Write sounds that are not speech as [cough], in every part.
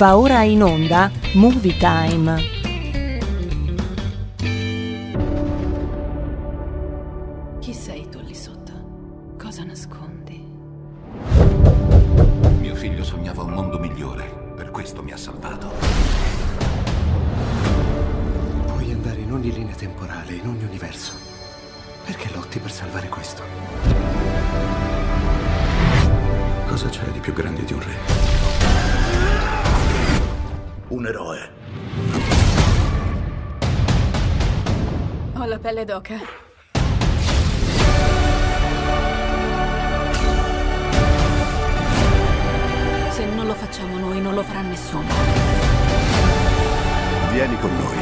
Va ora in onda Movie Time. Pelle d'oca. Se non lo facciamo noi, non lo farà nessuno. Vieni con noi.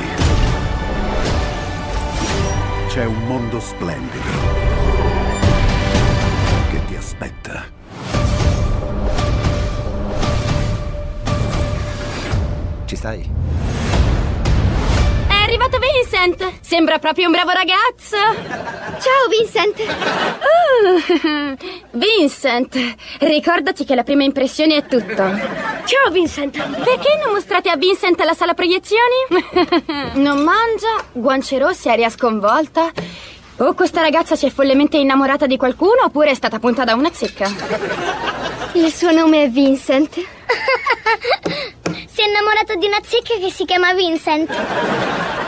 C'è un mondo splendido che ti aspetta. Ci stai? Vincent! Sembra proprio un bravo ragazzo! Ciao Vincent! Uh, [laughs] Vincent, ricordati che la prima impressione è tutto. Ciao Vincent! Perché non mostrate a Vincent la sala proiezioni? [laughs] non mangia, guance rosse, aria sconvolta. O questa ragazza si è follemente innamorata di qualcuno oppure è stata punta da una zecca. Il suo nome è Vincent. [laughs] si è innamorato di una zecca che si chiama Vincent.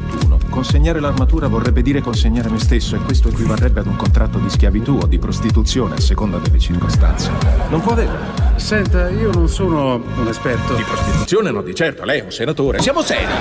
Consegnare l'armatura vorrebbe dire consegnare me stesso e questo equivarrebbe ad un contratto di schiavitù o di prostituzione a seconda delle circostanze. Non può averlo. Senta, io non sono un esperto. Di prostituzione no, di certo, lei è un senatore. Siamo seri!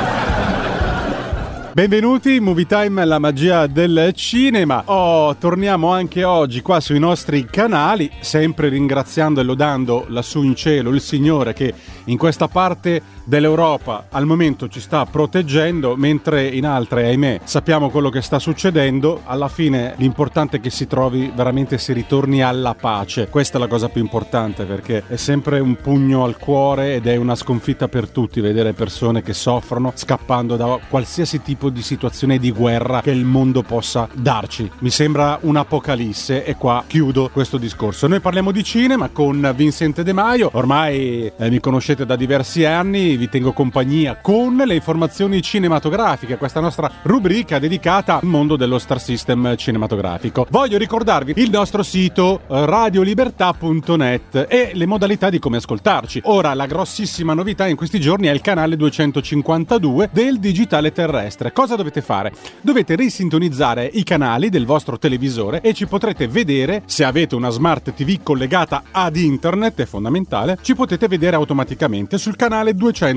Benvenuti in Movie Time, la magia del cinema. Oh, torniamo anche oggi qua sui nostri canali, sempre ringraziando e lodando lassù in cielo il Signore che in questa parte dell'Europa al momento ci sta proteggendo, mentre in altre, ahimè, sappiamo quello che sta succedendo. Alla fine l'importante è che si trovi veramente, si ritorni alla pace. Questa è la cosa più importante perché è sempre un pugno al cuore ed è una sconfitta per tutti vedere persone che soffrono scappando da qualsiasi tipo di situazione di guerra che il mondo possa darci. Mi sembra un'apocalisse e qua chiudo questo discorso. Noi parliamo di cinema con Vincente De Maio, ormai eh, mi conoscete da diversi anni, vi tengo compagnia con le informazioni cinematografiche, questa nostra rubrica dedicata al mondo dello star system cinematografico. Voglio ricordarvi il nostro sito eh, radiolibertà.net e le modalità di come ascoltarci. Ora la grossissima novità in questi giorni è il canale 252 del digitale terrestre. Cosa dovete fare? Dovete risintonizzare i canali del vostro televisore e ci potrete vedere se avete una smart TV collegata ad internet, è fondamentale, ci potete vedere automaticamente sul canale 252.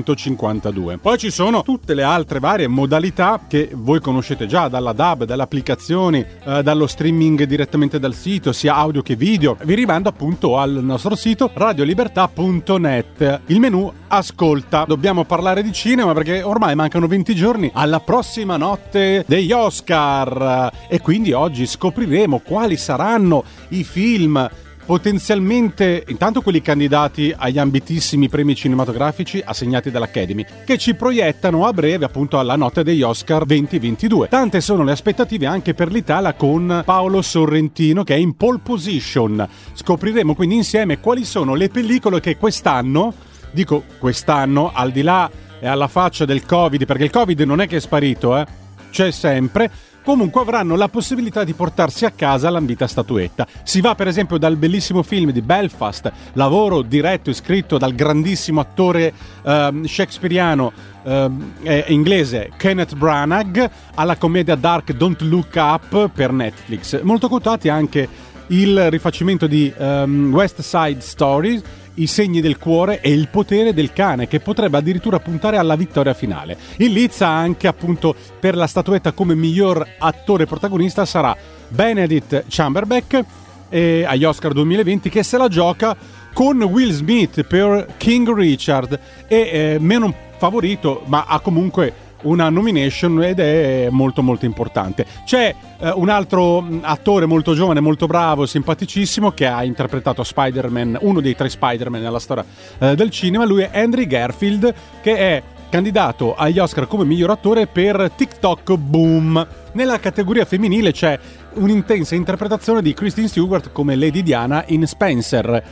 Poi ci sono tutte le altre varie modalità che voi conoscete già dalla DAB, dalle applicazioni, eh, dallo streaming direttamente dal sito, sia audio che video. Vi rimando appunto al nostro sito radiolibertà.net. Il menu ascolta. Dobbiamo parlare di cinema perché ormai mancano 20 giorni alla prossima notte degli Oscar e quindi oggi scopriremo quali saranno i film potenzialmente intanto quelli candidati agli ambitissimi premi cinematografici assegnati dall'Academy, che ci proiettano a breve appunto alla notte degli Oscar 2022. Tante sono le aspettative anche per l'Italia con Paolo Sorrentino che è in pole position. Scopriremo quindi insieme quali sono le pellicole che quest'anno, dico quest'anno, al di là e alla faccia del Covid, perché il Covid non è che è sparito, eh? C'è sempre comunque avranno la possibilità di portarsi a casa l'ambita statuetta. Si va per esempio dal bellissimo film di Belfast, lavoro diretto e scritto dal grandissimo attore ehm, shakespeariano ehm, eh, inglese Kenneth Branagh, alla commedia dark Don't Look Up per Netflix. Molto quotati anche il rifacimento di ehm, West Side Stories i segni del cuore e il potere del cane, che potrebbe addirittura puntare alla vittoria finale. In lizza anche appunto per la statuetta come miglior attore protagonista sarà Benedict Chamberbeck eh, agli Oscar 2020 che se la gioca con Will Smith per King Richard e eh, meno favorito ma ha comunque una nomination ed è molto molto importante. C'è eh, un altro mh, attore molto giovane, molto bravo, simpaticissimo che ha interpretato Spider-Man, uno dei tre Spider-Man nella storia eh, del cinema, lui è Henry Garfield che è candidato agli Oscar come miglior attore per TikTok Boom. Nella categoria femminile c'è un'intensa interpretazione di Kristen Stewart come Lady Diana in Spencer.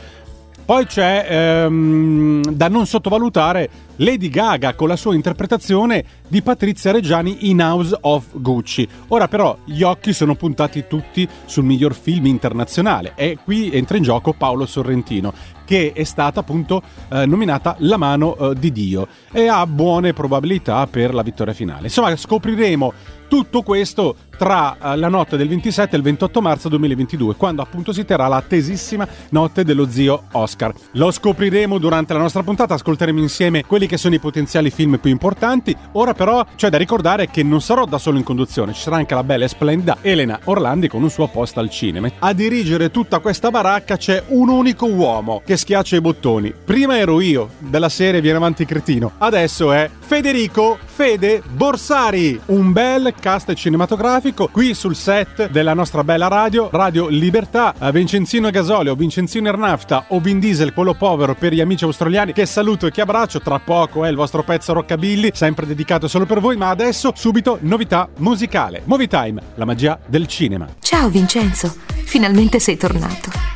Poi c'è ehm, da non sottovalutare Lady Gaga con la sua interpretazione di Patrizia Reggiani in House of Gucci. Ora però gli occhi sono puntati tutti sul miglior film internazionale e qui entra in gioco Paolo Sorrentino che è stata appunto eh, nominata La mano eh, di Dio e ha buone probabilità per la vittoria finale. Insomma scopriremo tutto questo tra eh, la notte del 27 e il 28 marzo 2022, quando appunto si terrà la tesissima notte dello zio Oscar. Lo scopriremo durante la nostra puntata, ascolteremo insieme quelli che sono i potenziali film più importanti. Ora però c'è da ricordare che non sarò da solo in conduzione, ci sarà anche la bella e splendida Elena Orlandi con un suo posto al cinema. A dirigere tutta questa baracca c'è un unico uomo che schiaccia i bottoni. Prima ero io, della serie Viene avanti cretino, adesso è Federico Fede Borsari, un bel cast cinematografico qui sul set della nostra bella radio, Radio Libertà, Vincenzino Gasolio, Vincenzino Ernafta o Vin Diesel, quello povero per gli amici australiani che saluto e che abbraccio, tra poco è il vostro pezzo Rockabilly, sempre dedicato solo per voi, ma adesso subito novità musicale. Movie Time, la magia del cinema. Ciao Vincenzo, finalmente sei tornato.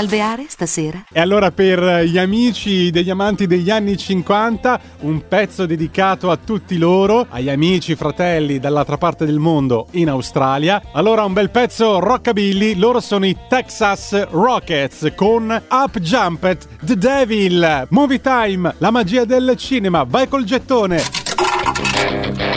Festa nell'alveare stasera? E allora per gli amici degli amanti degli anni 50, un pezzo dedicato a tutti loro, agli amici, fratelli dall'altra parte del mondo in Australia. Allora un bel pezzo rockabilly, loro sono i Texas Rockets con Up Jumped The Devil. Movie Time, la magia del cinema, vai col gettone.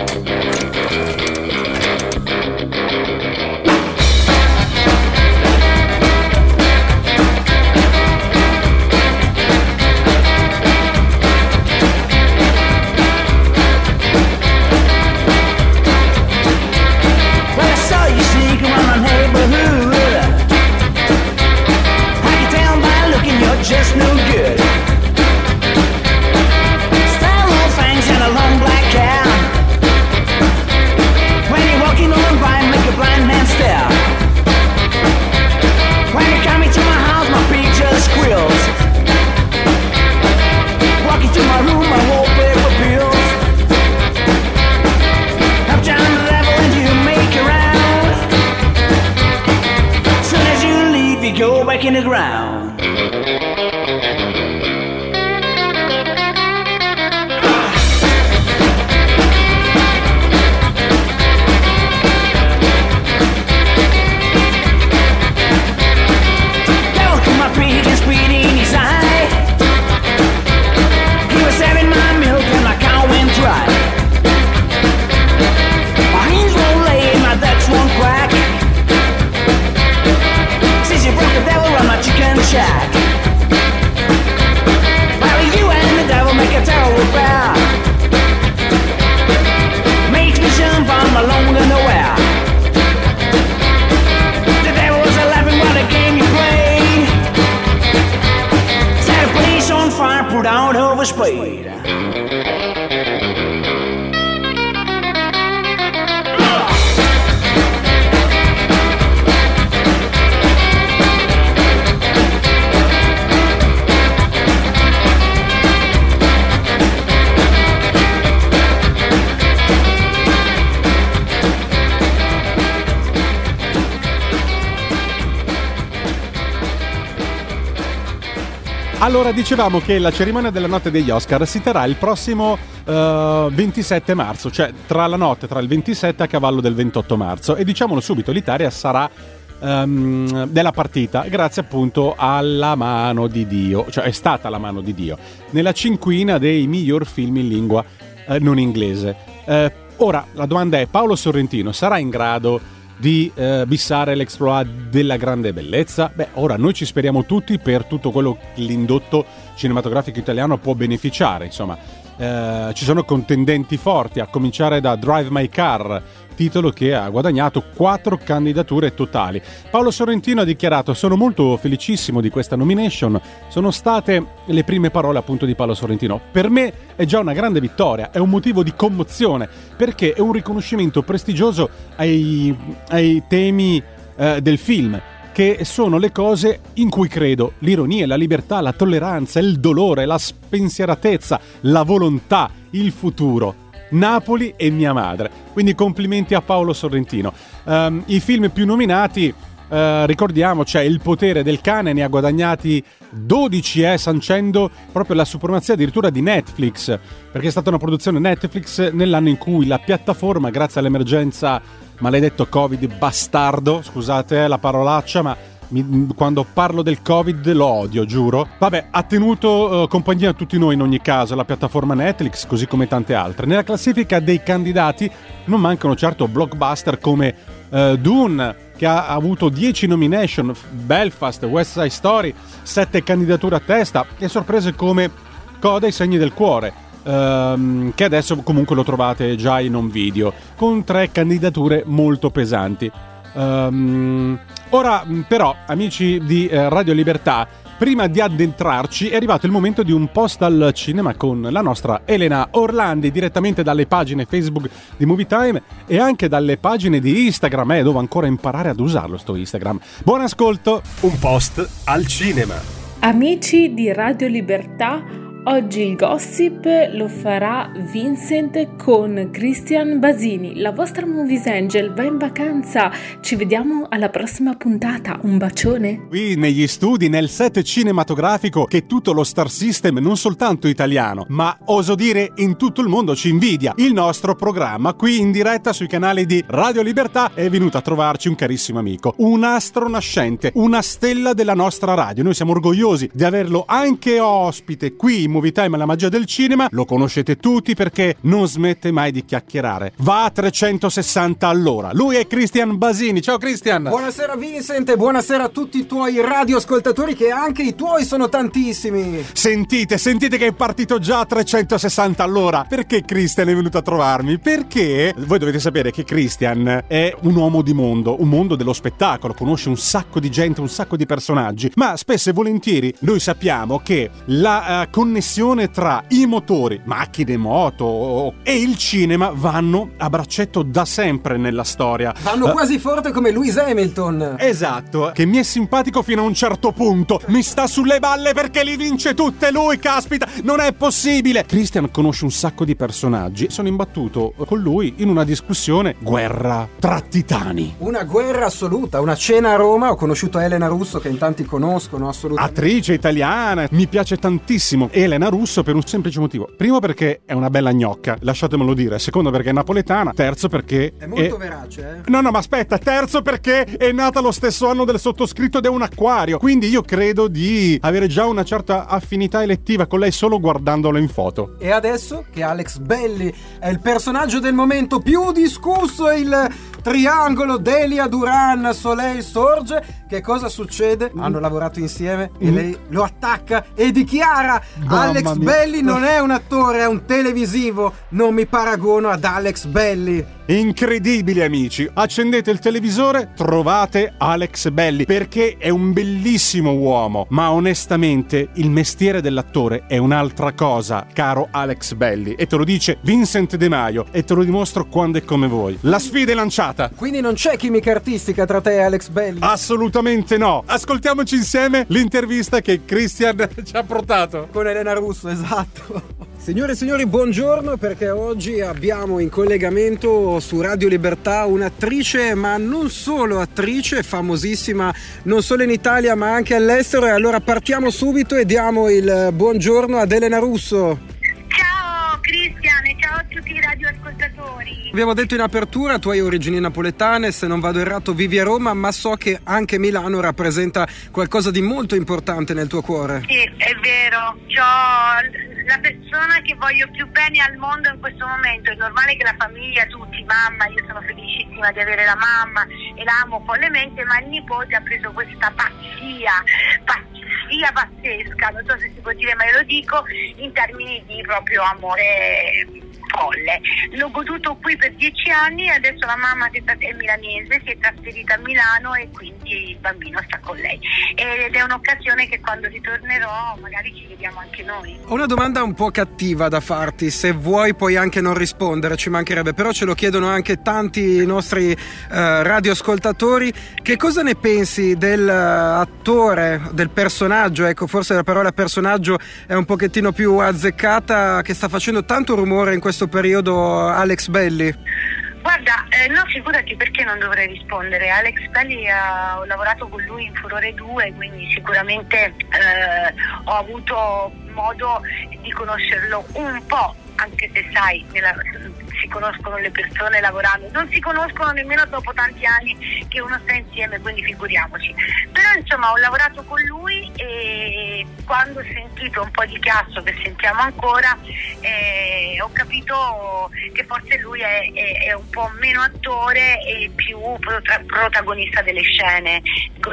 Allora, dicevamo che la cerimonia della notte degli Oscar si terrà il prossimo eh, 27 marzo, cioè tra la notte, tra il 27 a cavallo del 28 marzo. E diciamolo subito, l'Italia sarà ehm, della partita grazie appunto alla mano di Dio, cioè è stata la mano di Dio, nella cinquina dei miglior film in lingua eh, non inglese. Eh, ora, la domanda è, Paolo Sorrentino sarà in grado di eh, bissare l'exploit della grande bellezza? Beh, ora noi ci speriamo tutti per tutto quello che l'indotto cinematografico italiano può beneficiare, insomma. eh, ci sono contendenti forti, a cominciare da Drive My Car, titolo che ha guadagnato quattro candidature totali. Paolo Sorrentino ha dichiarato: Sono molto felicissimo di questa nomination. Sono state le prime parole appunto di Paolo Sorrentino. Per me è già una grande vittoria, è un motivo di commozione perché è un riconoscimento prestigioso ai, ai temi eh, del film che sono le cose in cui credo, l'ironia, la libertà, la tolleranza, il dolore, la spensieratezza, la volontà, il futuro. Napoli e mia madre. Quindi complimenti a Paolo Sorrentino. Ehm, I film più nominati, eh, ricordiamo, c'è Il potere del cane, ne ha guadagnati 12, eh, sancendo proprio la supremazia addirittura di Netflix, perché è stata una produzione Netflix nell'anno in cui la piattaforma, grazie all'emergenza maledetto Covid bastardo, scusate la parolaccia, ma mi- quando parlo del Covid lo odio, giuro. Vabbè, ha tenuto eh, compagnia a tutti noi in ogni caso la piattaforma Netflix, così come tante altre. Nella classifica dei candidati non mancano certo blockbuster come eh, Dune, che ha avuto 10 nomination, Belfast, West Side Story, 7 candidature a testa e sorprese come Coda i segni del cuore. ehm, che adesso comunque lo trovate già in un video con tre candidature molto pesanti. Ehm, ora, mh, però, amici di eh, Radio Libertà, prima di addentrarci è arrivato il momento di un post al cinema con la nostra Elena Orlandi direttamente dalle pagine Facebook di Movie Time e anche dalle pagine di Instagram, eh, devo ancora imparare ad usarlo sto Instagram. Buon ascolto! Un post al cinema. Amici di Radio Libertà, Oggi il gossip lo farà Vincent con Christian Basini. La vostra Movies Angel va in vacanza. Ci vediamo alla prossima puntata. Un bacione. Qui negli studi, nel set cinematografico che tutto lo Star System, non soltanto italiano, ma oso dire in tutto il mondo ci invidia. Il nostro programma qui in diretta sui canali di Radio Libertà è venuto a trovarci un carissimo amico, un astro nascente, una stella della nostra radio. Noi siamo orgogliosi di averlo anche ospite qui in Movie Time la magia del cinema. Lo conoscete tutti perché non smette mai di chiacchierare. Va a 360 all'ora. Lui è Christian Basini. Ciao Christian. Buonasera Vincent e buonasera a tutti i tuoi radioascoltatori che anche i tuoi sono tantissimi. Sentite, sentite che è partito già a 360 all'ora. Perché Christian è venuto a trovarmi? Perché voi dovete sapere che Christian è un uomo di mondo, un mondo dello spettacolo, conosce un sacco di gente, un sacco di personaggi, ma spesso e volentieri noi sappiamo che la uh, connessione tra i motori, macchine, moto e il cinema vanno a braccetto da sempre nella storia. Vanno uh, quasi forte come Lewis Hamilton. Esatto, che mi è simpatico fino a un certo punto. Mi sta sulle balle perché li vince tutte lui, caspita, non è possibile. Christian conosce un sacco di personaggi. Sono imbattuto con lui in una discussione guerra tra titani. Una guerra assoluta, una cena a Roma. Ho conosciuto Elena Russo che in tanti conoscono assolutamente. Attrice italiana, mi piace tantissimo. Elena Russo per un semplice motivo. Primo perché è una bella gnocca, lasciatemelo dire. Secondo perché è napoletana. Terzo perché è molto è... verace, eh? No, no, ma aspetta, terzo perché è nata lo stesso anno del sottoscritto ed è un acquario. Quindi io credo di avere già una certa affinità elettiva con lei solo guardandolo in foto. E adesso che Alex Belli è il personaggio del momento più discusso, il triangolo Delia Duran Soleil Sorge, che cosa succede? Mm. Hanno lavorato insieme e lei lo attacca e dichiara Alex Belli non è un attore, è un televisivo, non mi paragono ad Alex Belli. Incredibili amici, accendete il televisore, trovate Alex Belli perché è un bellissimo uomo, ma onestamente il mestiere dell'attore è un'altra cosa, caro Alex Belli, e te lo dice Vincent De Maio e te lo dimostro quando è come voi. La sfida è lanciata. Quindi non c'è chimica artistica tra te e Alex Belli? Assolutamente no. Ascoltiamoci insieme l'intervista che Christian [laughs] ci ha portato. Con Elena Russo, esatto. Signore e signori, buongiorno perché oggi abbiamo in collegamento su Radio Libertà un'attrice, ma non solo attrice, famosissima non solo in Italia ma anche all'estero. E allora partiamo subito e diamo il buongiorno ad Elena Russo. Ciao Cristian e ciao a tutti i radioascoltatori. Abbiamo detto in apertura, tu hai origini napoletane, se non vado errato vivi a Roma, ma so che anche Milano rappresenta qualcosa di molto importante nel tuo cuore. Sì, è vero. C'ho la persona che voglio più bene al mondo in questo momento. È normale che la famiglia, tutti, mamma, io sono felicissima di avere la mamma e la amo follemente, ma il nipote ha preso questa pazzia, pazzia pazzesca, non so se si può dire, ma io lo dico in termini di proprio amore folle. L'ho goduto qui per dieci anni e adesso la mamma è milanese, si è trasferita a Milano e quindi il bambino sta con lei. Ed è un'occasione che quando ritornerò magari ci vediamo anche noi. Ho una domanda un po' cattiva da farti, se vuoi puoi anche non rispondere, ci mancherebbe, però ce lo chiedono anche tanti nostri uh, radioascoltatori. Che cosa ne pensi dell'attore, del personaggio, ecco forse la parola personaggio è un pochettino più azzeccata, che sta facendo tanto rumore in questo questo periodo Alex Belli? Guarda, eh, no, figurati perché non dovrei rispondere. Alex Belli eh, ho lavorato con lui in Furore 2, quindi sicuramente eh, ho avuto modo di conoscerlo un po', anche se sai, nella, si conoscono le persone lavorando, non si conoscono nemmeno dopo tanti anni che uno sta insieme, quindi figuriamoci. Però insomma ho lavorato con lui e quando ho sentito un po' di chiasso che sentiamo ancora eh, ho capito che forse lui è, è, è, un po' meno attore e più prota- protagonista delle scene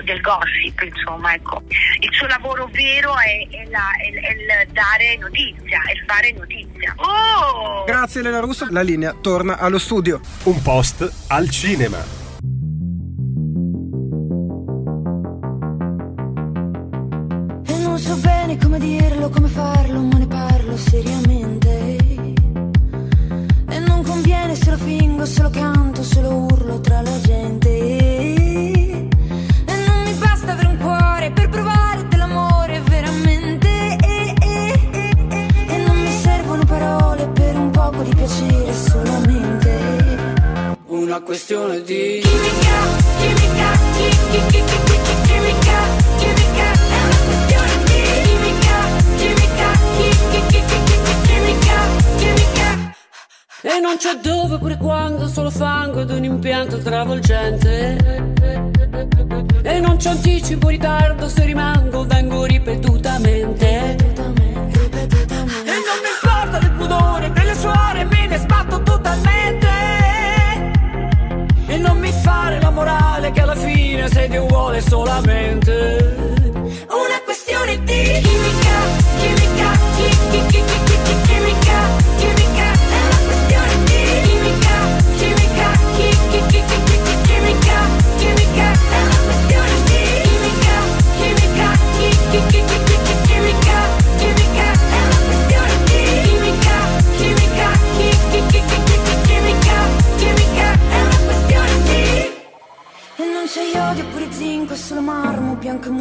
del gossip, insomma, ecco. Il suo lavoro vero è, è, la, il dare notizia, è il fare notizia. Oh! Grazie Elena Russo, la linea torna allo studio. Un post al cinema. C'è dove pure quando solo fango ed un impianto travolgente. E non c'è anticipo ritardo se rimango vengo ripetutamente. E non mi importa del pudore delle suore me ne sbatto totalmente. E non mi fare la morale che alla fine sei Dio vuole solamente. Una questione di chimica, chimica, chi, chi, chi, chi, chi, chi, chimica,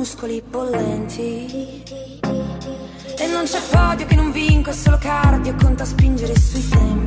muscoli bollenti. E non c'è podio che non vinco, è solo cardio, conta spingere sui tempi.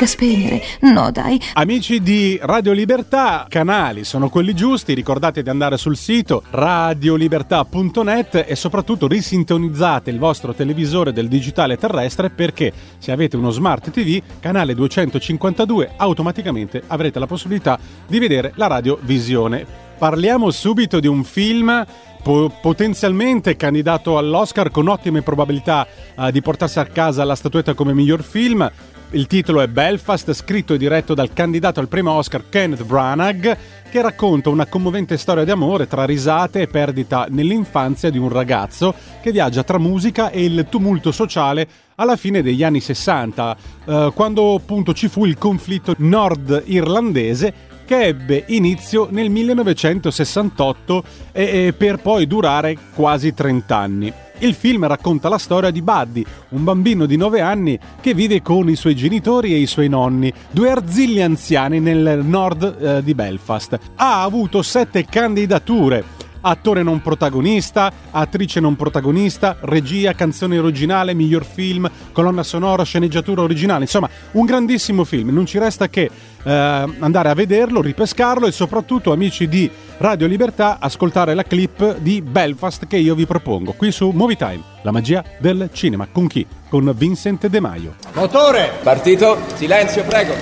Mica spegnere. No, dai. Amici di Radio Libertà, canali sono quelli giusti, ricordate di andare sul sito radiolibertà.net e soprattutto risintonizzate il vostro televisore del digitale terrestre perché se avete uno smart TV, canale 252, automaticamente avrete la possibilità di vedere la radiovisione. Parliamo subito di un film po- potenzialmente candidato all'Oscar con ottime probabilità eh, di portarsi a casa la statuetta come miglior film. Il titolo è Belfast, scritto e diretto dal candidato al primo Oscar Kenneth Branagh, che racconta una commovente storia di amore tra risate e perdita nell'infanzia di un ragazzo che viaggia tra musica e il tumulto sociale alla fine degli anni 60, eh, quando appunto ci fu il conflitto nord-irlandese che ebbe inizio nel 1968 e, e per poi durare quasi 30 anni. Il film racconta la storia di Buddy, un bambino di 9 anni che vive con i suoi genitori e i suoi nonni, due arzilli anziani nel nord eh, di Belfast. Ha avuto sette candidature. Attore non protagonista, attrice non protagonista, regia, canzone originale, miglior film, colonna sonora, sceneggiatura originale. Insomma, un grandissimo film. Non ci resta che eh, andare a vederlo, ripescarlo e soprattutto, amici di Radio Libertà, ascoltare la clip di Belfast che io vi propongo qui su Movie Time, la magia del cinema. Con chi? Con Vincent De Maio. Motore! Partito, silenzio, prego.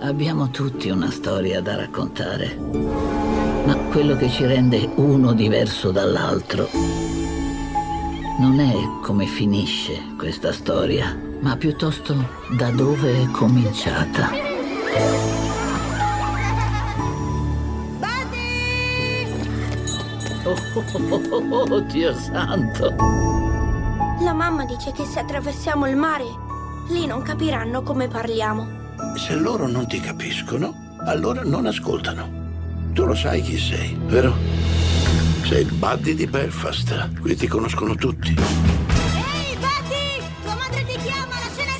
Abbiamo tutti una storia da raccontare, ma quello che ci rende uno diverso dall'altro non è come finisce questa storia, ma piuttosto da dove è cominciata. Oh, oh, oh, oh, Dio santo! La mamma dice che se attraversiamo il mare, lì non capiranno come parliamo. Se loro non ti capiscono, allora non ascoltano. Tu lo sai chi sei, vero? Sei il buddy di Belfast. Qui ti conoscono tutti. Ehi, Buddy! Tua madre ti chiama, la cena è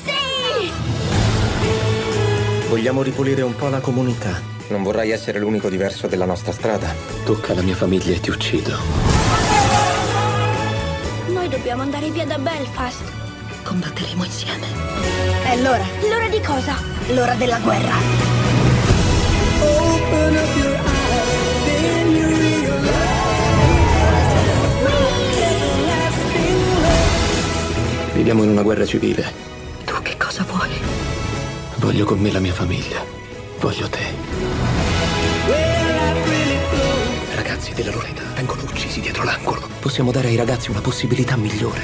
Vogliamo ripulire un po' la comunità. Non vorrai essere l'unico diverso della nostra strada. Tocca la mia famiglia e ti uccido. Noi dobbiamo andare via da Belfast. combatteremo insieme. È l'ora. L'ora di cosa? L'ora della guerra. Open up Viviamo in una guerra civile. Tu che cosa vuoi? Voglio con me la mia famiglia. Voglio te. Ragazzi della loro età vengono uccisi dietro l'angolo. Possiamo dare ai ragazzi una possibilità migliore.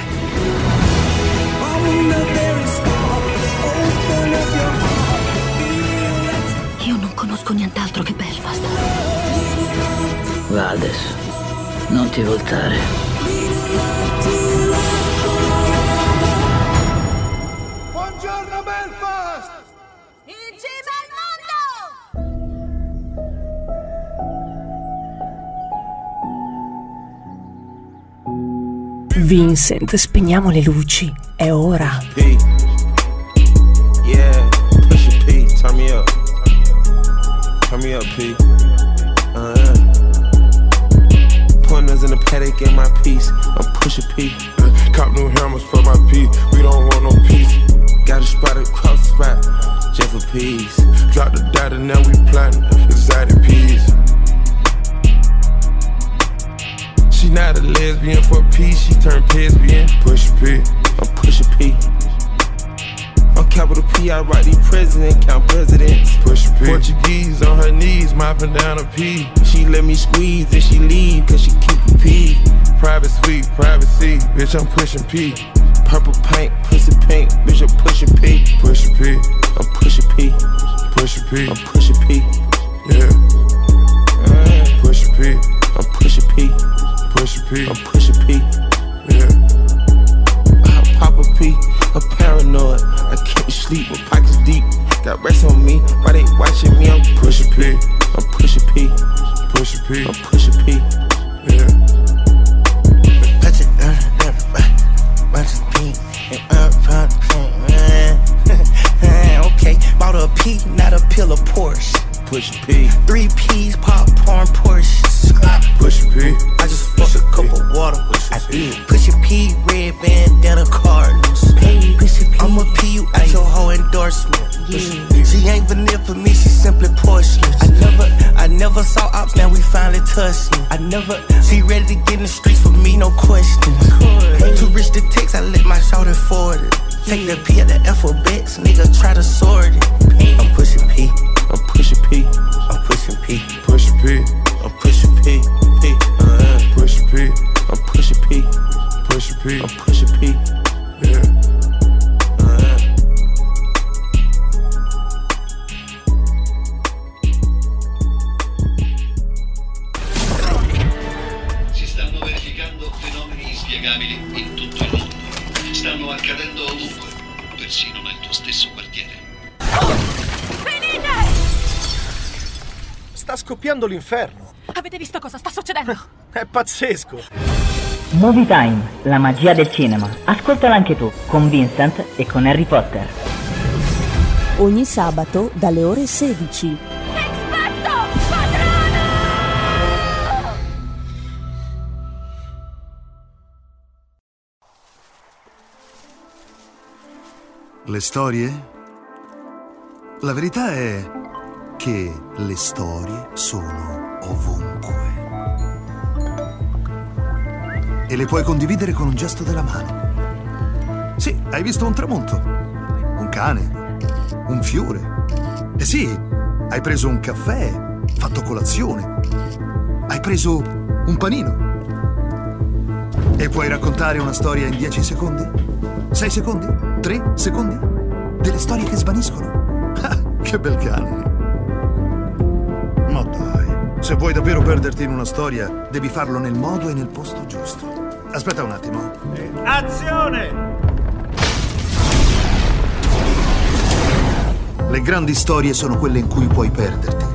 Io non conosco nient'altro che Belfast. Va adesso. Non ti voltare. Vincent, spegniamo le luci. È ora. Uh, Pointers in the paddock in my piece. I'm pushing P. Uh, Cop new hammers for my P. We don't want no peace. Got a spot across the spot. Peace. Drop the data, now we peas. She not a lesbian for peace, she turned lesbian. Push P, I'm pushing P. I'm capital P, I write these president, count presidents. Push P. Portuguese on her knees, mopping down a P. She let me squeeze and she leave, cause she keep a P. Private suite, privacy, bitch, I'm pushing P. Purple paint, pussy pink, bitch, I'm pushing P. Pushing P, I'm pushing P. Pushing P, I'm pushing P. Yeah. Uh, Pushing P, I'm pushing P. Pushing P, I'm pushing P. Yeah. I pop a P, I'm paranoid. I can't sleep, my pockets deep. Got rest on me, why they watching me? I'm pushing P, I'm pushing P. Pushing P, I'm pushing P. Yeah. Touch it, uh, uh, uh, bunch of pink and up front, man. okay, bought a P, not a pill of Porsche. Push P, Three P's, popcorn, Porsche. push P. I just fucked a cup of water. I did. Push a P, red bandana Cardinals. I'ma P you at your whole endorsement. Yeah. She ain't vanilla for me, she simply porcelain. I never, I never saw ops, now we finally touched. I never, she ready to get in the streets for me, no question. Too rich to text, I let my shoulder forward it. Take the P at the alphabets, nigga try to sort it. I'm pushing P. I'm pushing P. I'm pushing P. Pushing P. I'm pushing P. P. Uh, pushing P. I'm pushing P. Pushing P. I'm pushing P. Yeah. Uh, Si stanno verificando fenomeni inspiegabili in tutto il mondo. Stanno accadendo ovunque, persino nel tuo stesso quartiere. Sta scoppiando l'inferno. Avete visto cosa sta succedendo? [laughs] È pazzesco. Movie Time, la magia del cinema. Ascoltala anche tu, con Vincent e con Harry Potter. Ogni sabato dalle ore 16. Le storie? La verità è che le storie sono ovunque. E le puoi condividere con un gesto della mano. Sì, hai visto un tramonto, un cane, un fiore. E sì, hai preso un caffè, fatto colazione. Hai preso un panino. E puoi raccontare una storia in 10 secondi? 6 secondi? 3 secondi? Delle storie che svaniscono. [laughs] Ah, che bel cane. Se vuoi davvero perderti in una storia, devi farlo nel modo e nel posto giusto. Aspetta un attimo. Azione! Le grandi storie sono quelle in cui puoi perderti.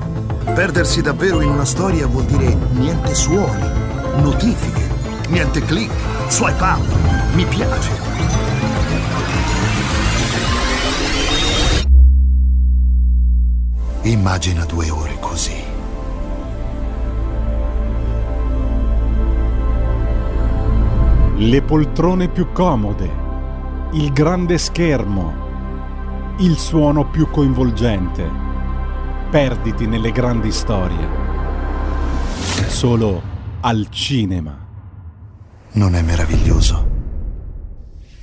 Perdersi davvero in una storia vuol dire niente suoni, notifiche, niente click, swipe up, mi piace. Immagina due ore così. Le poltrone più comode, il grande schermo, il suono più coinvolgente. Perditi nelle grandi storie. Solo al cinema. Non è meraviglioso?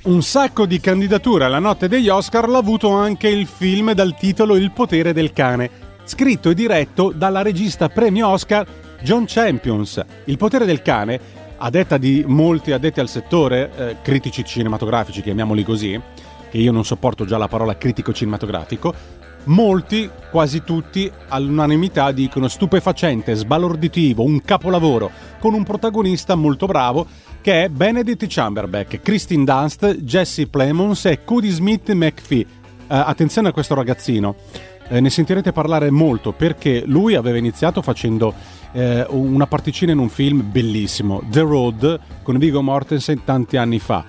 Un sacco di candidature alla notte degli Oscar l'ha avuto anche il film dal titolo Il potere del cane, scritto e diretto dalla regista premio Oscar John Champions. Il potere del cane, a detta di molti addetti al settore, eh, critici cinematografici, chiamiamoli così, che io non sopporto già la parola critico cinematografico, molti, quasi tutti, all'unanimità dicono stupefacente, sbalorditivo, un capolavoro, con un protagonista molto bravo che è Benedict Chamberback, Christine Dunst, Jesse Plemons e Cody Smith McPhee. Eh, attenzione a questo ragazzino. Eh, ne sentirete parlare molto perché lui aveva iniziato facendo eh, una particina in un film bellissimo, The Road, con Viggo Mortensen tanti anni fa.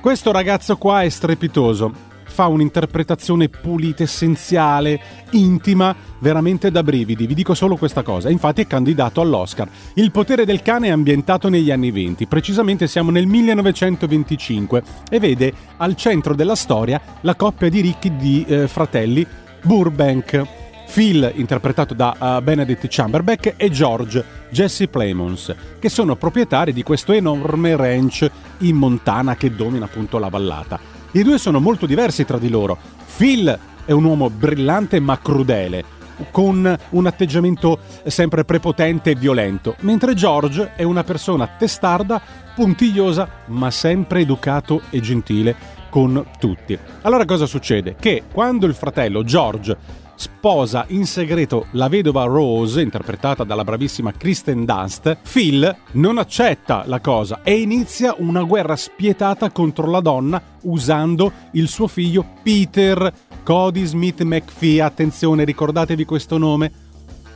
Questo ragazzo qua è strepitoso, fa un'interpretazione pulita, essenziale, intima, veramente da brividi. Vi dico solo questa cosa. Infatti è candidato all'Oscar. Il potere del cane è ambientato negli anni 20, precisamente siamo nel 1925 e vede al centro della storia la coppia di ricchi di eh, fratelli Burbank. Phil, interpretato da uh, Benedict Chamberback, e George, Jesse Plemons, che sono proprietari di questo enorme ranch in Montana che domina appunto la vallata. I due sono molto diversi tra di loro. Phil è un uomo brillante ma crudele, con un atteggiamento sempre prepotente e violento, mentre George è una persona testarda, puntigliosa, ma sempre educato e gentile con tutti. Allora cosa succede? Che quando il fratello George sposa in segreto la vedova Rose, interpretata dalla bravissima Kristen Dunst, Phil non accetta la cosa e inizia una guerra spietata contro la donna usando il suo figlio Peter Cody Smith McPhee. Attenzione, ricordatevi questo nome.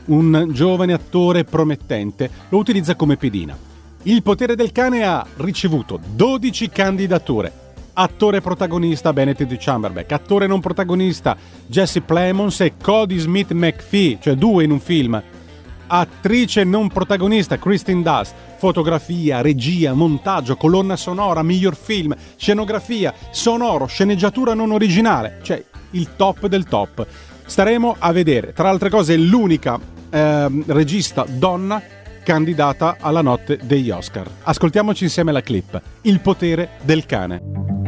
Un giovane attore promettente lo utilizza come pedina. Il potere del cane ha ricevuto 12 candidature attore protagonista Benedict Chamberlain, attore non protagonista Jesse Plemons e Cody Smith McPhee, cioè due in un film. Attrice non protagonista Christine Dust, fotografia, regia, montaggio, colonna sonora, miglior film, scenografia, sonoro, sceneggiatura non originale, cioè il top del top. Staremo a vedere, tra altre cose, l'unica eh, regista donna candidata alla notte degli Oscar. Ascoltiamoci insieme la clip Il potere del cane.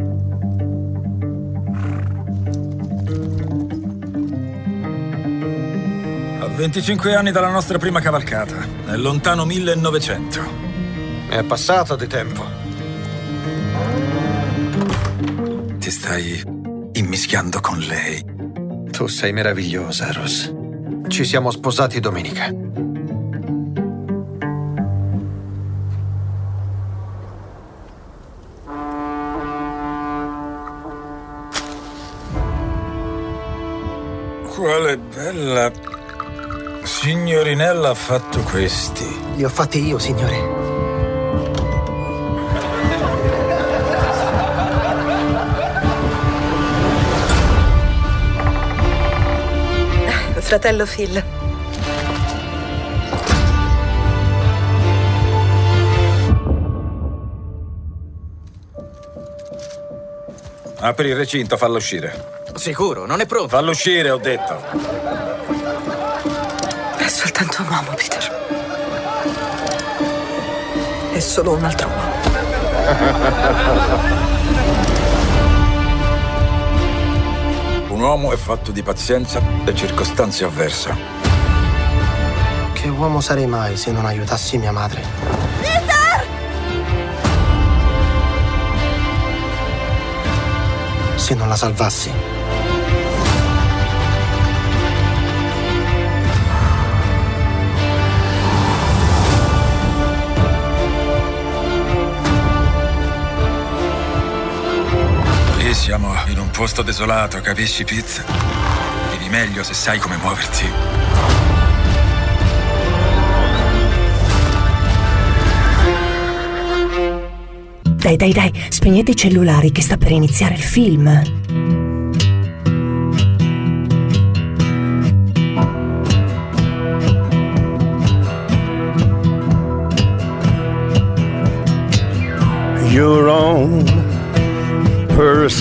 25 anni dalla nostra prima cavalcata, nel lontano 1900. È passato di tempo. Ti stai immischiando con lei. Tu sei meravigliosa, Ross. Ci siamo sposati domenica. Quale bella signorinella ha fatto questi? Li ho fatti io, signore. Fratello Phil. Apri il recinto, fallo uscire. Sicuro, non è pronto. Fallo uscire, ho detto. È soltanto un uomo, Peter. È solo un altro uomo. Un uomo è fatto di pazienza e circostanze avverse. Che uomo sarei mai se non aiutassi mia madre? Peter! Se non la salvassi? Siamo in un posto desolato, capisci, Pete? Vivi meglio se sai come muoverti. Dai, dai, dai, spegnete i cellulari che sta per iniziare il film.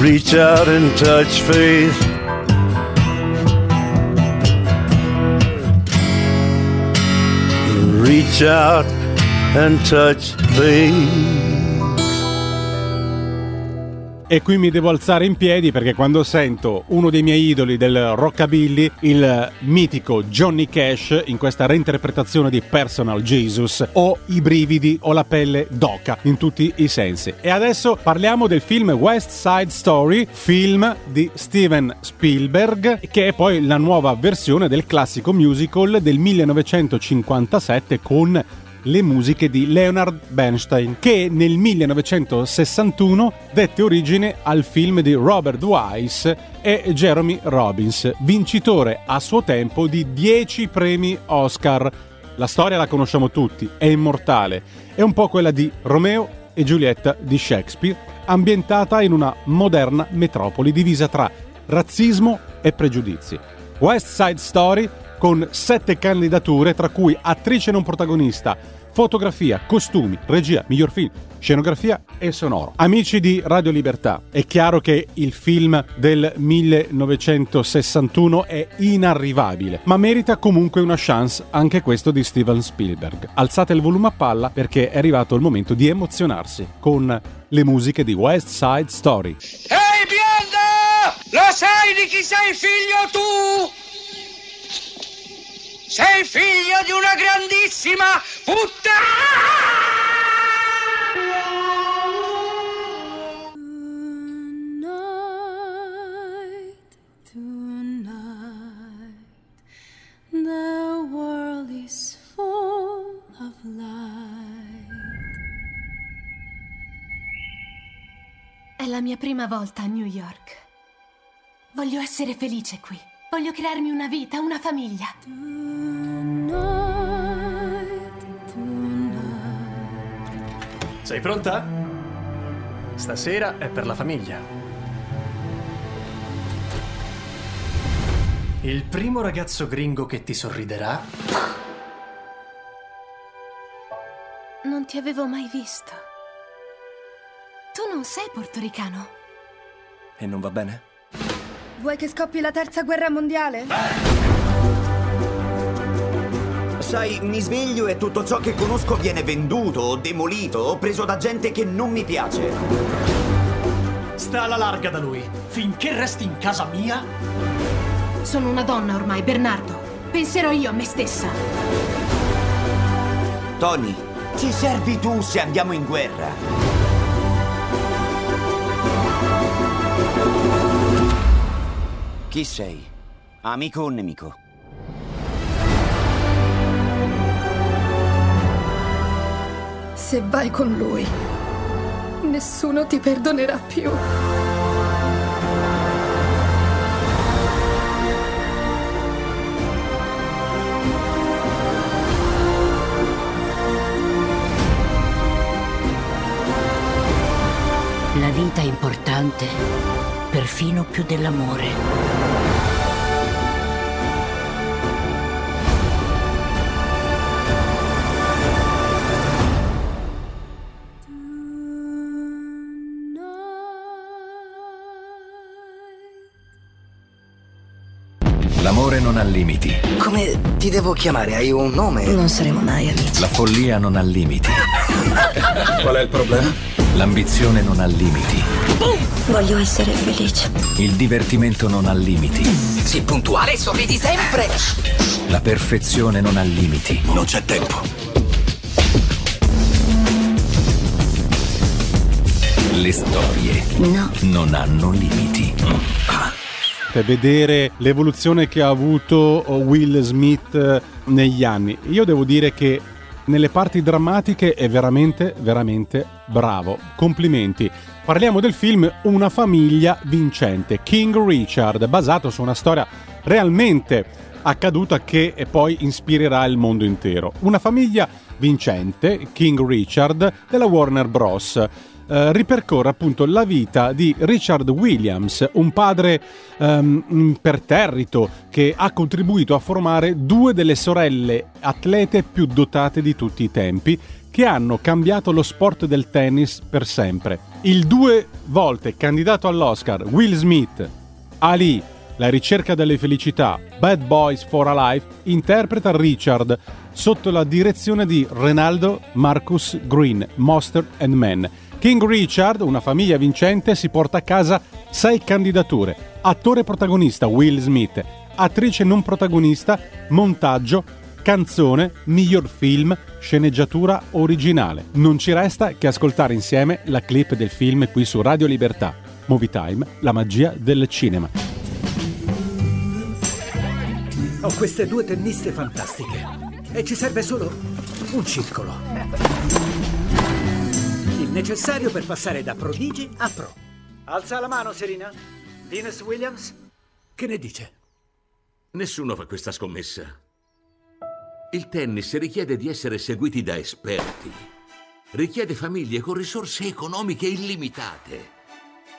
Reach out and touch faith. Reach out and touch faith. E qui mi devo alzare in piedi perché quando sento uno dei miei idoli del rockabilly, il mitico Johnny Cash, in questa reinterpretazione di Personal Jesus, ho i brividi, ho la pelle d'oca in tutti i sensi. E adesso parliamo del film West Side Story, film di Steven Spielberg, che è poi la nuova versione del classico musical del 1957 con le musiche di Leonard Bernstein, che nel 1961 dette origine al film di Robert Wise e Jeremy Robbins, vincitore a suo tempo di 10 premi Oscar. La storia la conosciamo tutti, è immortale, è un po' quella di Romeo e Giulietta di Shakespeare, ambientata in una moderna metropoli divisa tra razzismo e pregiudizi. West Side Story con sette candidature, tra cui attrice non protagonista, fotografia, costumi, regia, miglior film, scenografia e sonoro. Amici di Radio Libertà, è chiaro che il film del 1961 è inarrivabile, ma merita comunque una chance anche questo di Steven Spielberg. Alzate il volume a palla perché è arrivato il momento di emozionarsi con le musiche di West Side Story. Ehi bionda! Lo sai di chi sei figlio tu? Sei figlio di una grandissima puttana! Tonight, the world is full of light. È la mia prima volta a New York. Voglio essere felice qui. Voglio crearmi una vita, una famiglia. Sei pronta? Stasera è per la famiglia. Il primo ragazzo gringo che ti sorriderà Non ti avevo mai visto. Tu non sei portoricano. E non va bene? Vuoi che scoppi la terza guerra mondiale? Sai, mi sveglio e tutto ciò che conosco viene venduto o demolito o preso da gente che non mi piace. sta alla larga da lui. Finché resti in casa mia, Sono una donna ormai, Bernardo. Penserò io a me stessa. Tony, ci servi tu se andiamo in guerra. Chi sei? Amico o nemico? Se vai con lui, nessuno ti perdonerà più. La vita è importante, perfino più dell'amore. Ha limiti. Come ti devo chiamare? Hai un nome? Non saremo mai amici. La follia non ha limiti. [laughs] Qual è il problema? L'ambizione non ha limiti. Voglio essere felice. Il divertimento non ha limiti. Sii puntuale e sorridi sempre. La perfezione non ha limiti. Non c'è tempo. Le storie No. non hanno limiti. Per vedere l'evoluzione che ha avuto Will Smith eh, negli anni. Io devo dire che nelle parti drammatiche è veramente, veramente bravo. Complimenti. Parliamo del film Una famiglia vincente, King Richard, basato su una storia realmente accaduta che poi ispirerà il mondo intero. Una famiglia vincente, King Richard, della Warner Bros. Eh, ripercorre appunto la vita di Richard Williams, un padre ehm, imperterrito che ha contribuito a formare due delle sorelle atlete più dotate di tutti i tempi che hanno cambiato lo sport del tennis per sempre. Il due volte candidato all'Oscar Will Smith, Ali, La ricerca delle felicità, Bad Boys for a Life, interpreta Richard sotto la direzione di Renaldo Marcus Green, Monster and Man. King Richard, una famiglia vincente, si porta a casa sei candidature. Attore protagonista Will Smith, attrice non protagonista, montaggio, canzone, miglior film, sceneggiatura originale. Non ci resta che ascoltare insieme la clip del film qui su Radio Libertà. Movie Time, la magia del cinema. Ho queste due tenniste fantastiche e ci serve solo un circolo. Il necessario per passare da prodigi a pro. Alza la mano, Serena. Venus Williams? Che ne dice? Nessuno fa questa scommessa. Il tennis richiede di essere seguiti da esperti. Richiede famiglie con risorse economiche illimitate.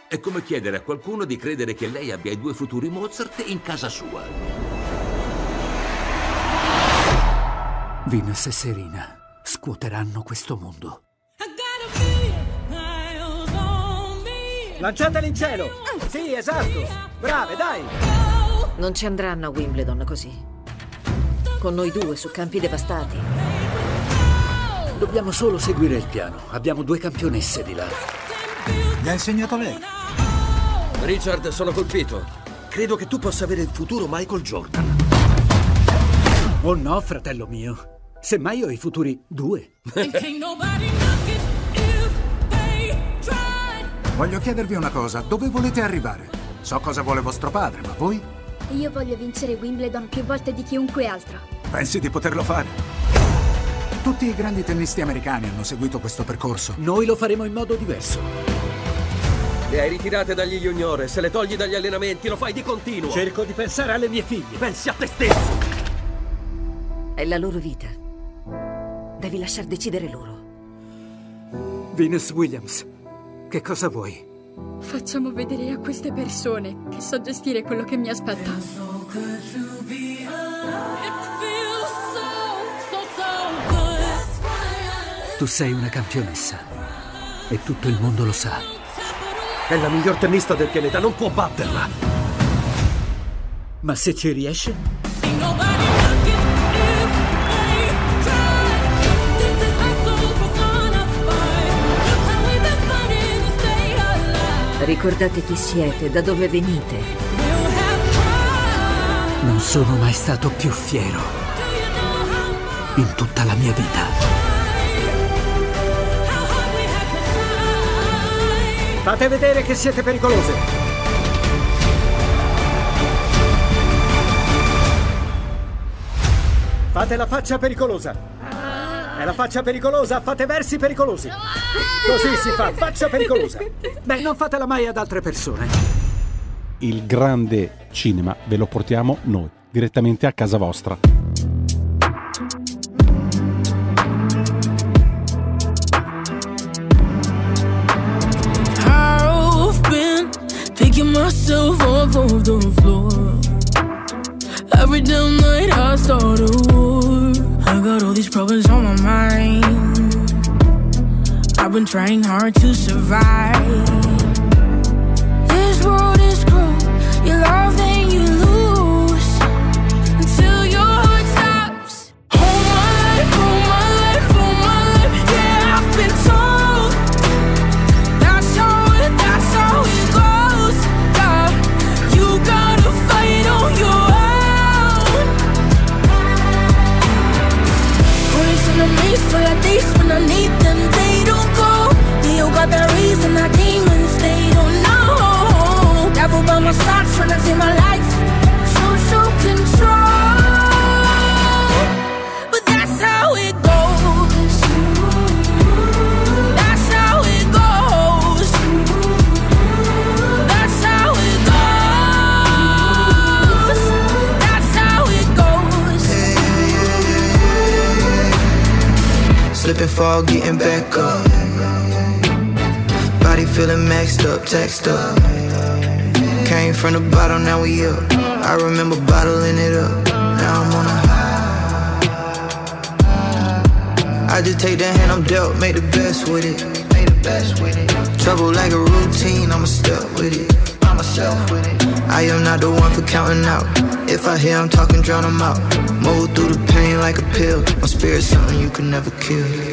È come chiedere a qualcuno di credere che lei abbia i due futuri Mozart in casa sua. Venus e Serena scuoteranno questo mondo. Lanciateli in cielo! Sì, esatto! Brave, dai! Non ci andranno a Wimbledon così. Con noi due su campi devastati. Dobbiamo solo seguire il piano. Abbiamo due campionesse di là. Mi ha insegnato lei. Richard, sono colpito. Credo che tu possa avere il futuro Michael Jordan. Oh no, fratello mio. Semmai ho i futuri due. Voglio chiedervi una cosa. Dove volete arrivare? So cosa vuole vostro padre, ma voi? Io voglio vincere Wimbledon più volte di chiunque altro. Pensi di poterlo fare? Tutti i grandi tennisti americani hanno seguito questo percorso. Noi lo faremo in modo diverso. Le hai ritirate dagli junior, se le togli dagli allenamenti, lo fai di continuo. Cerco di pensare alle mie figlie. Pensi a te stesso. È la loro vita. Devi lasciar decidere loro. Venus Williams, che cosa vuoi? Facciamo vedere a queste persone che so gestire quello che mi aspetta. Tu sei una campionessa e tutto il mondo lo sa. È la miglior tennista del pianeta, non può batterla. Ma se ci riesce? Ricordate chi siete, da dove venite. Non sono mai stato più fiero in tutta la mia vita. Fate vedere che siete pericolose. Fate la faccia pericolosa. È la faccia pericolosa, fate versi pericolosi. Così si fa, faccia pericolosa. Beh, non fatela mai ad altre persone. Il grande cinema ve lo portiamo noi, direttamente a casa vostra. I've been picking myself up off the floor. Every damn night I start a war. I got all these problems on my mind. I've been trying hard to survive. Slipping, fall, getting back up. Body feeling maxed up, taxed up. Came from the bottom, now we up. I remember bottling it up. Now I'm on a high. I just take the hand I'm dealt, make the best with it. Trouble like a routine, I'ma step with it. I am not the one for counting out. If I hear I'm talking, drown 'em out. Move through the pain like a pill. My spirit's something you can never kill.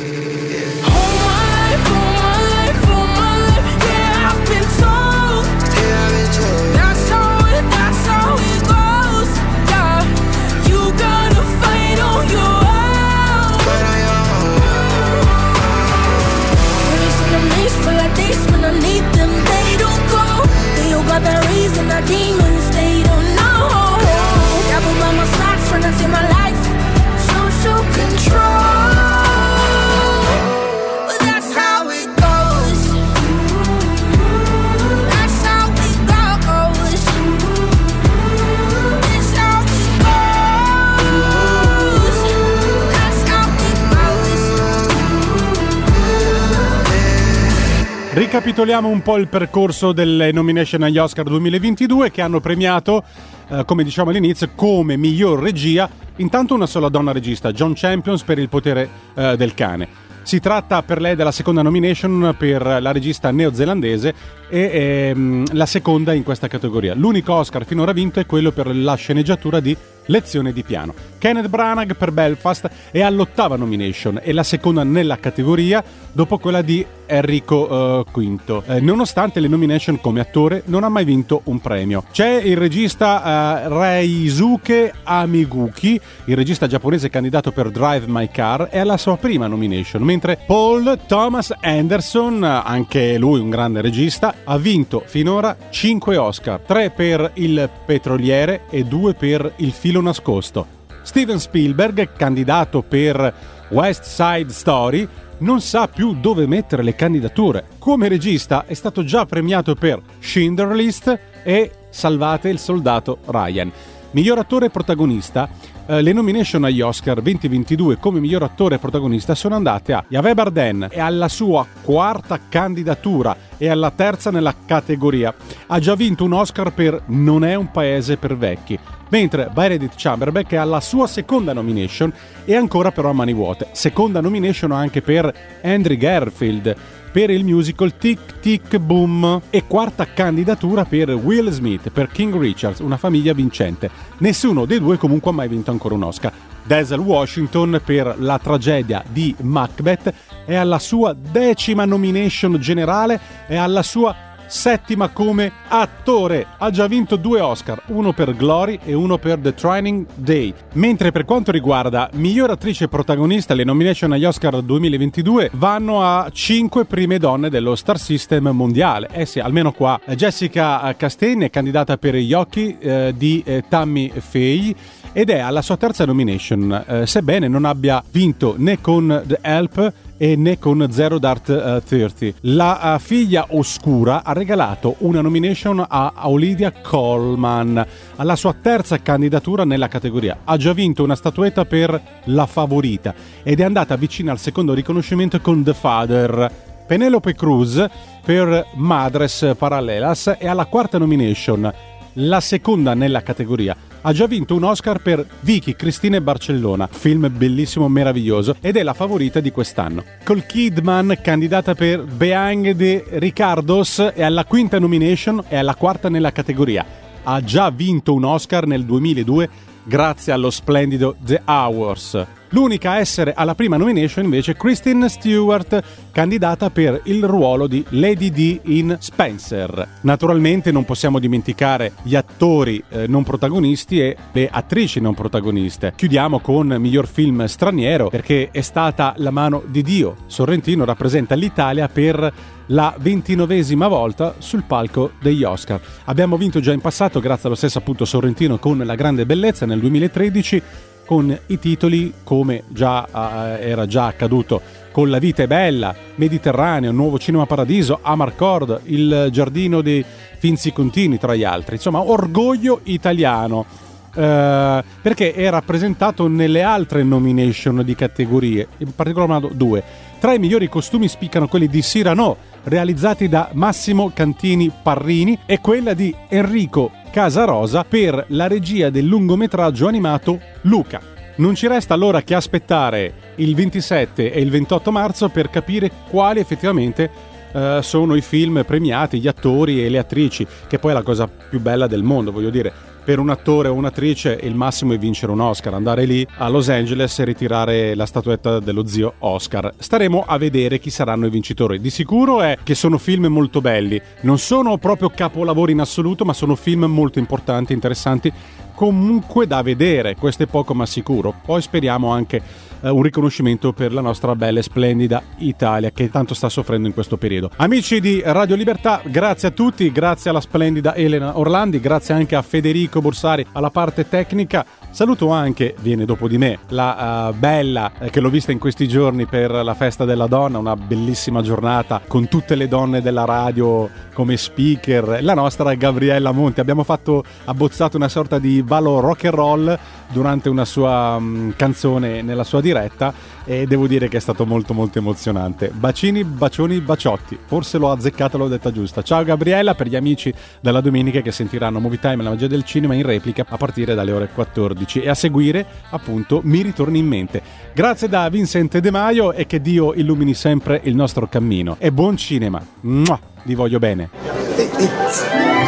Ricapitoliamo un po' il percorso delle nomination agli Oscar 2022 che hanno premiato, eh, come diciamo all'inizio, come miglior regia intanto una sola donna regista, John Champions per Il potere eh, del cane. Si tratta per lei della seconda nomination per la regista neozelandese e ehm, la seconda in questa categoria. L'unico Oscar finora vinto è quello per la sceneggiatura di Lezione di piano. Kenneth Branagh per Belfast è all'ottava nomination e la seconda nella categoria dopo quella di Enrico eh, V. Eh, nonostante le nomination come attore non ha mai vinto un premio. C'è il regista eh, Reisuke Amiguchi, il regista giapponese candidato per Drive My Car, è alla sua prima nomination, mentre Paul Thomas Anderson, anche lui un grande regista, ha vinto finora 5 Oscar, 3 per Il petroliere e 2 per Il filo nascosto. Steven Spielberg, candidato per West Side Story, non sa più dove mettere le candidature. Come regista è stato già premiato per Schindler List e Salvate il soldato Ryan. Miglior attore protagonista, eh, le nomination agli Oscar 2022 come miglior attore protagonista sono andate a Javier Bardem e alla sua quarta candidatura e alla terza nella categoria. Ha già vinto un Oscar per Non è un paese per vecchi, mentre Benedict Chamberlain è alla sua seconda nomination e ancora però a mani vuote. Seconda nomination anche per Andrew Garfield per il musical Tic Tic Boom e quarta candidatura per Will Smith per King Richards, una famiglia vincente. Nessuno dei due comunque ha mai vinto ancora un Oscar. Denzel Washington per la tragedia di Macbeth è alla sua decima nomination generale e alla sua settima come attore. Ha già vinto due Oscar, uno per Glory e uno per The Training Day. Mentre per quanto riguarda miglior attrice protagonista, le nomination agli Oscar 2022 vanno a cinque prime donne dello Star System mondiale. Eh sì, almeno qua. Jessica Chastain è candidata per gli occhi eh, di eh, Tammy Faye ed è alla sua terza nomination, eh, sebbene non abbia vinto né con The Help e né con Zero Dart uh, 30. La uh, figlia oscura ha regalato una nomination a Olivia Colman alla sua terza candidatura nella categoria. Ha già vinto una statuetta per La Favorita ed è andata vicina al secondo riconoscimento con The Father. Penelope Cruz per Madres Paralelas è alla quarta nomination, la seconda nella categoria ha già vinto un Oscar per Vicky Cristina e Barcellona, film bellissimo, meraviglioso, ed è la favorita di quest'anno. Col Kidman, candidata per Behind the Ricardos, è alla quinta nomination e alla quarta nella categoria. Ha già vinto un Oscar nel 2002 grazie allo splendido The Hours. L'unica a essere alla prima nomination invece è Kristen Stewart, candidata per il ruolo di Lady D in Spencer. Naturalmente non possiamo dimenticare gli attori eh, non protagonisti e le attrici non protagoniste. Chiudiamo con miglior film straniero perché è stata La mano di Dio. Sorrentino rappresenta l'Italia per la ventinovesima volta sul palco degli Oscar. Abbiamo vinto già in passato grazie allo stesso appunto Sorrentino con La grande bellezza nel 2013 con i titoli come già uh, era già accaduto con La vita è bella, Mediterraneo, Nuovo Cinema Paradiso, Amarcord, Il giardino dei Finzi Contini tra gli altri. Insomma, orgoglio italiano. Uh, perché è rappresentato nelle altre nomination di categorie, in particolar modo due. Tra i migliori costumi spiccano quelli di Cyrano, realizzati da Massimo Cantini Parrini, e quella di Enrico Casarosa per la regia del lungometraggio animato Luca. Non ci resta allora che aspettare il 27 e il 28 marzo per capire quali effettivamente uh, sono i film premiati, gli attori e le attrici, che poi è la cosa più bella del mondo, voglio dire per un attore o un'attrice il massimo è vincere un Oscar, andare lì a Los Angeles e ritirare la statuetta dello zio Oscar. Staremo a vedere chi saranno i vincitori. Di sicuro è che sono film molto belli, non sono proprio capolavori in assoluto, ma sono film molto importanti, interessanti, comunque da vedere, questo è poco ma sicuro. Poi speriamo anche eh, un riconoscimento per la nostra bella e splendida Italia che tanto sta soffrendo in questo periodo. Amici di Radio Libertà, grazie a tutti, grazie alla splendida Elena Orlandi, grazie anche a Federico Borsari alla parte tecnica. Saluto anche, viene dopo di me, la uh, Bella eh, che l'ho vista in questi giorni per la festa della donna, una bellissima giornata con tutte le donne della radio come speaker, la nostra Gabriella Monti. Abbiamo fatto abbozzato una sorta di ballo rock and roll durante una sua um, canzone nella sua diretta e devo dire che è stato molto molto emozionante. Bacini, bacioni, baciotti. Forse l'ho azzeccata, l'ho detta giusta. Ciao Gabriella per gli amici della domenica che sentiranno Movie Time la magia del cinema in replica a partire dalle ore 14 e a seguire appunto Mi ritorni in mente. Grazie da Vincent De Maio e che Dio illumini sempre il nostro cammino. E buon cinema. Mua, vi voglio bene.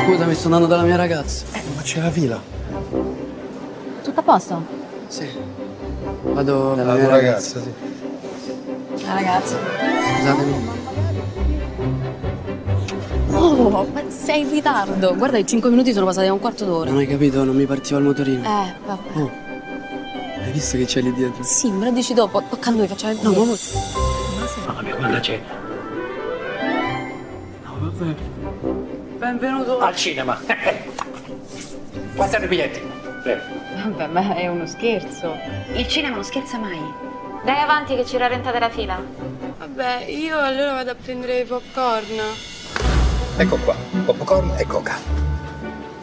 Scusami, sto andando dalla mia ragazza. Eh, ma c'è la fila. Tutto a posto? Sì. Vado dalla La mia tua ragazza. ragazza, sì. La ragazza. Scusatemi. Oh, ma sei in ritardo. Guarda, i 5 minuti sono passati a un quarto d'ora. Non hai capito, non mi partiva il motorino. Eh, vabbè. Oh. Hai visto che c'è lì dietro? Sì, me lo dici dopo. Tocca a noi, facciamo il No, ma... Mamma mia, quanta c'è? No, vabbè. Benvenuto. Al cinema. [laughs] Quanti hanno i biglietti? Prego. Vabbè, ma è uno scherzo. Il cinema non scherza mai. Dai avanti che ci rallentate la fila. Vabbè, io allora vado a prendere i popcorn. Ecco qua, popcorn e coca.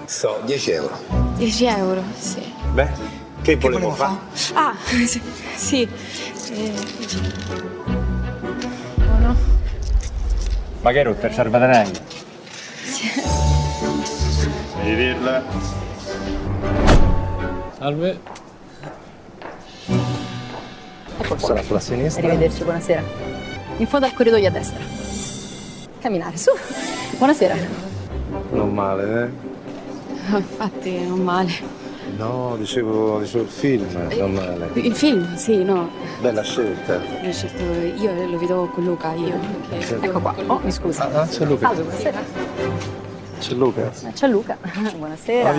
So, 10 euro. 10 euro, sì. Beh, che volevo fare? Ah, [laughs] sì. sì. Eh, no, no. Ma che rotta il salvadanaio? Sì. Devi dirla. Salve. Ecco Sarà sulla sinistra. Arrivederci, buonasera. In fondo al corridoio a destra. Camminare, su. Buonasera. Non male, eh? Oh, Infatti, non male. No, dicevo, dicevo il film, non male. Il film, sì, no. Bella scelta. Io, certo, io lo vedo con Luca, io. perché- Sì. Ecco qua. Oh, mi scusa. Ah, c'è Luca. Salve, buonasera. C'è Luca. C'è Luca. [laughs] Buonasera. Ah,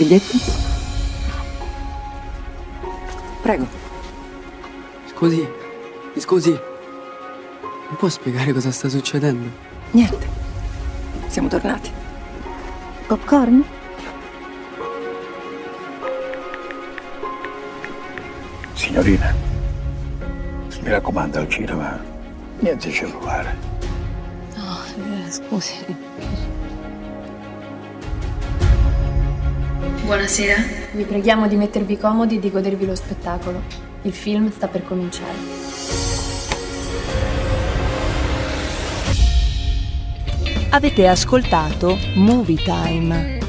visione. Biglietto? Prego. Scusi, mi scusi. Mi può spiegare cosa sta succedendo? Niente. Siamo tornati. Popcorn? Signorina, mi raccomando al cinema, niente cellulare. No, eh, scusi. Buonasera. Vi preghiamo di mettervi comodi e di godervi lo spettacolo. Il film sta per cominciare. Avete ascoltato Movie Time.